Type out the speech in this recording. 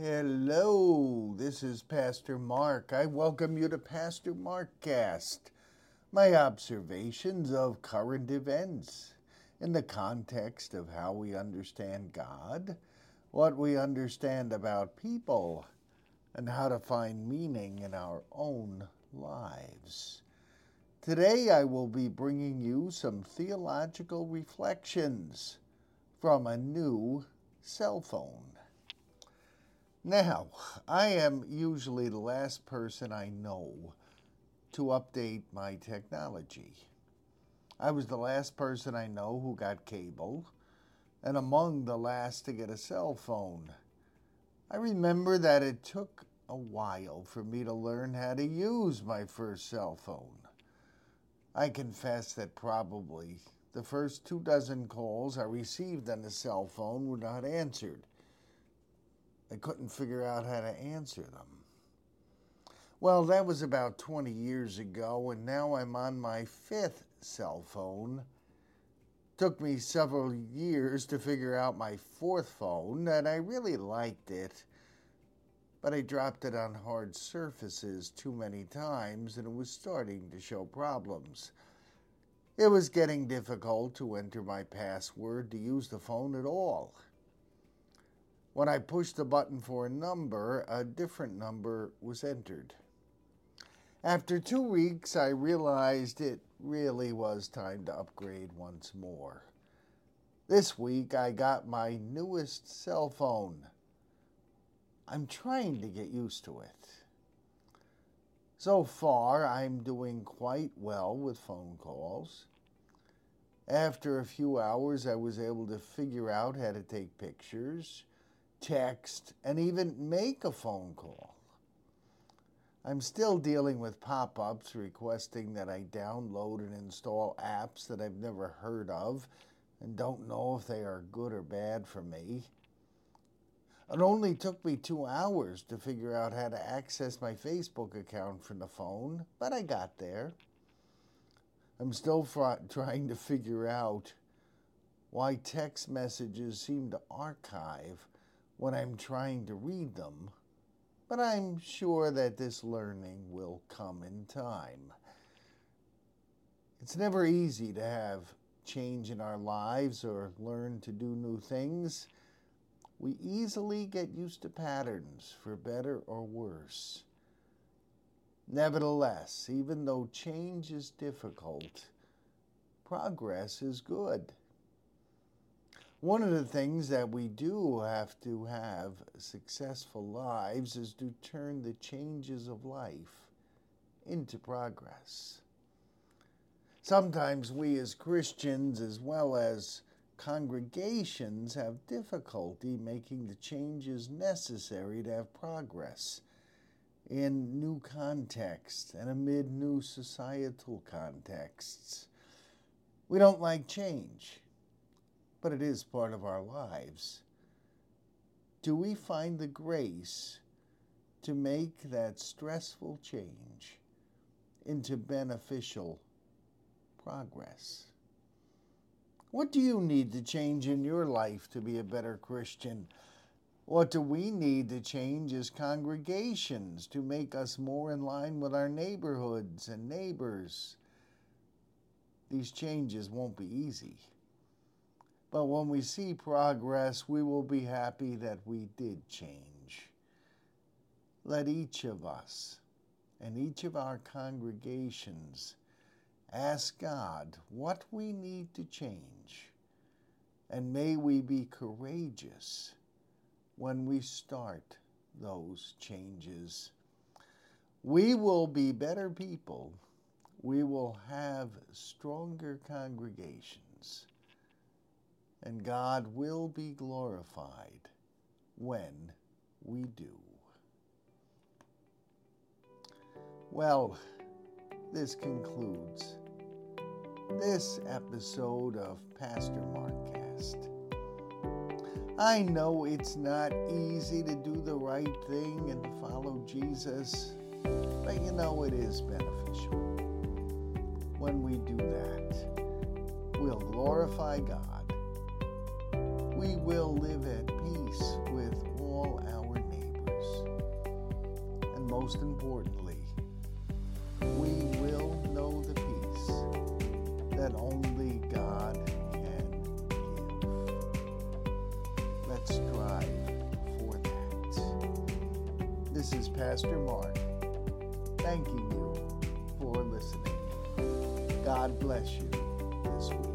Hello, this is Pastor Mark. I welcome you to Pastor Markcast, my observations of current events in the context of how we understand God, what we understand about people, and how to find meaning in our own lives. Today I will be bringing you some theological reflections from a new cell phone. Now, I am usually the last person I know to update my technology. I was the last person I know who got cable, and among the last to get a cell phone. I remember that it took a while for me to learn how to use my first cell phone. I confess that probably the first two dozen calls I received on the cell phone were not answered. I couldn't figure out how to answer them. Well, that was about 20 years ago, and now I'm on my fifth cell phone. Took me several years to figure out my fourth phone, and I really liked it, but I dropped it on hard surfaces too many times, and it was starting to show problems. It was getting difficult to enter my password to use the phone at all. When I pushed the button for a number, a different number was entered. After two weeks, I realized it really was time to upgrade once more. This week, I got my newest cell phone. I'm trying to get used to it. So far, I'm doing quite well with phone calls. After a few hours, I was able to figure out how to take pictures text, and even make a phone call. I'm still dealing with pop ups requesting that I download and install apps that I've never heard of and don't know if they are good or bad for me. It only took me two hours to figure out how to access my Facebook account from the phone, but I got there. I'm still fr- trying to figure out why text messages seem to archive when I'm trying to read them, but I'm sure that this learning will come in time. It's never easy to have change in our lives or learn to do new things. We easily get used to patterns, for better or worse. Nevertheless, even though change is difficult, progress is good. One of the things that we do have to have successful lives is to turn the changes of life into progress. Sometimes we as Christians, as well as congregations, have difficulty making the changes necessary to have progress in new contexts and amid new societal contexts. We don't like change but it is part of our lives. Do we find the grace to make that stressful change into beneficial progress? What do you need to change in your life to be a better Christian? What do we need to change as congregations to make us more in line with our neighborhoods and neighbors? These changes won't be easy. But when we see progress, we will be happy that we did change. Let each of us and each of our congregations ask God what we need to change. And may we be courageous when we start those changes. We will be better people. We will have stronger congregations and God will be glorified when we do. Well, this concludes this episode of Pastor Markcast. I know it's not easy to do the right thing and follow Jesus, but you know it is beneficial. When we do that, we'll glorify God we will live at peace with all our neighbors. And most importantly, we will know the peace that only God can give. Let's strive for that. This is Pastor Mark thanking you for listening. God bless you this week.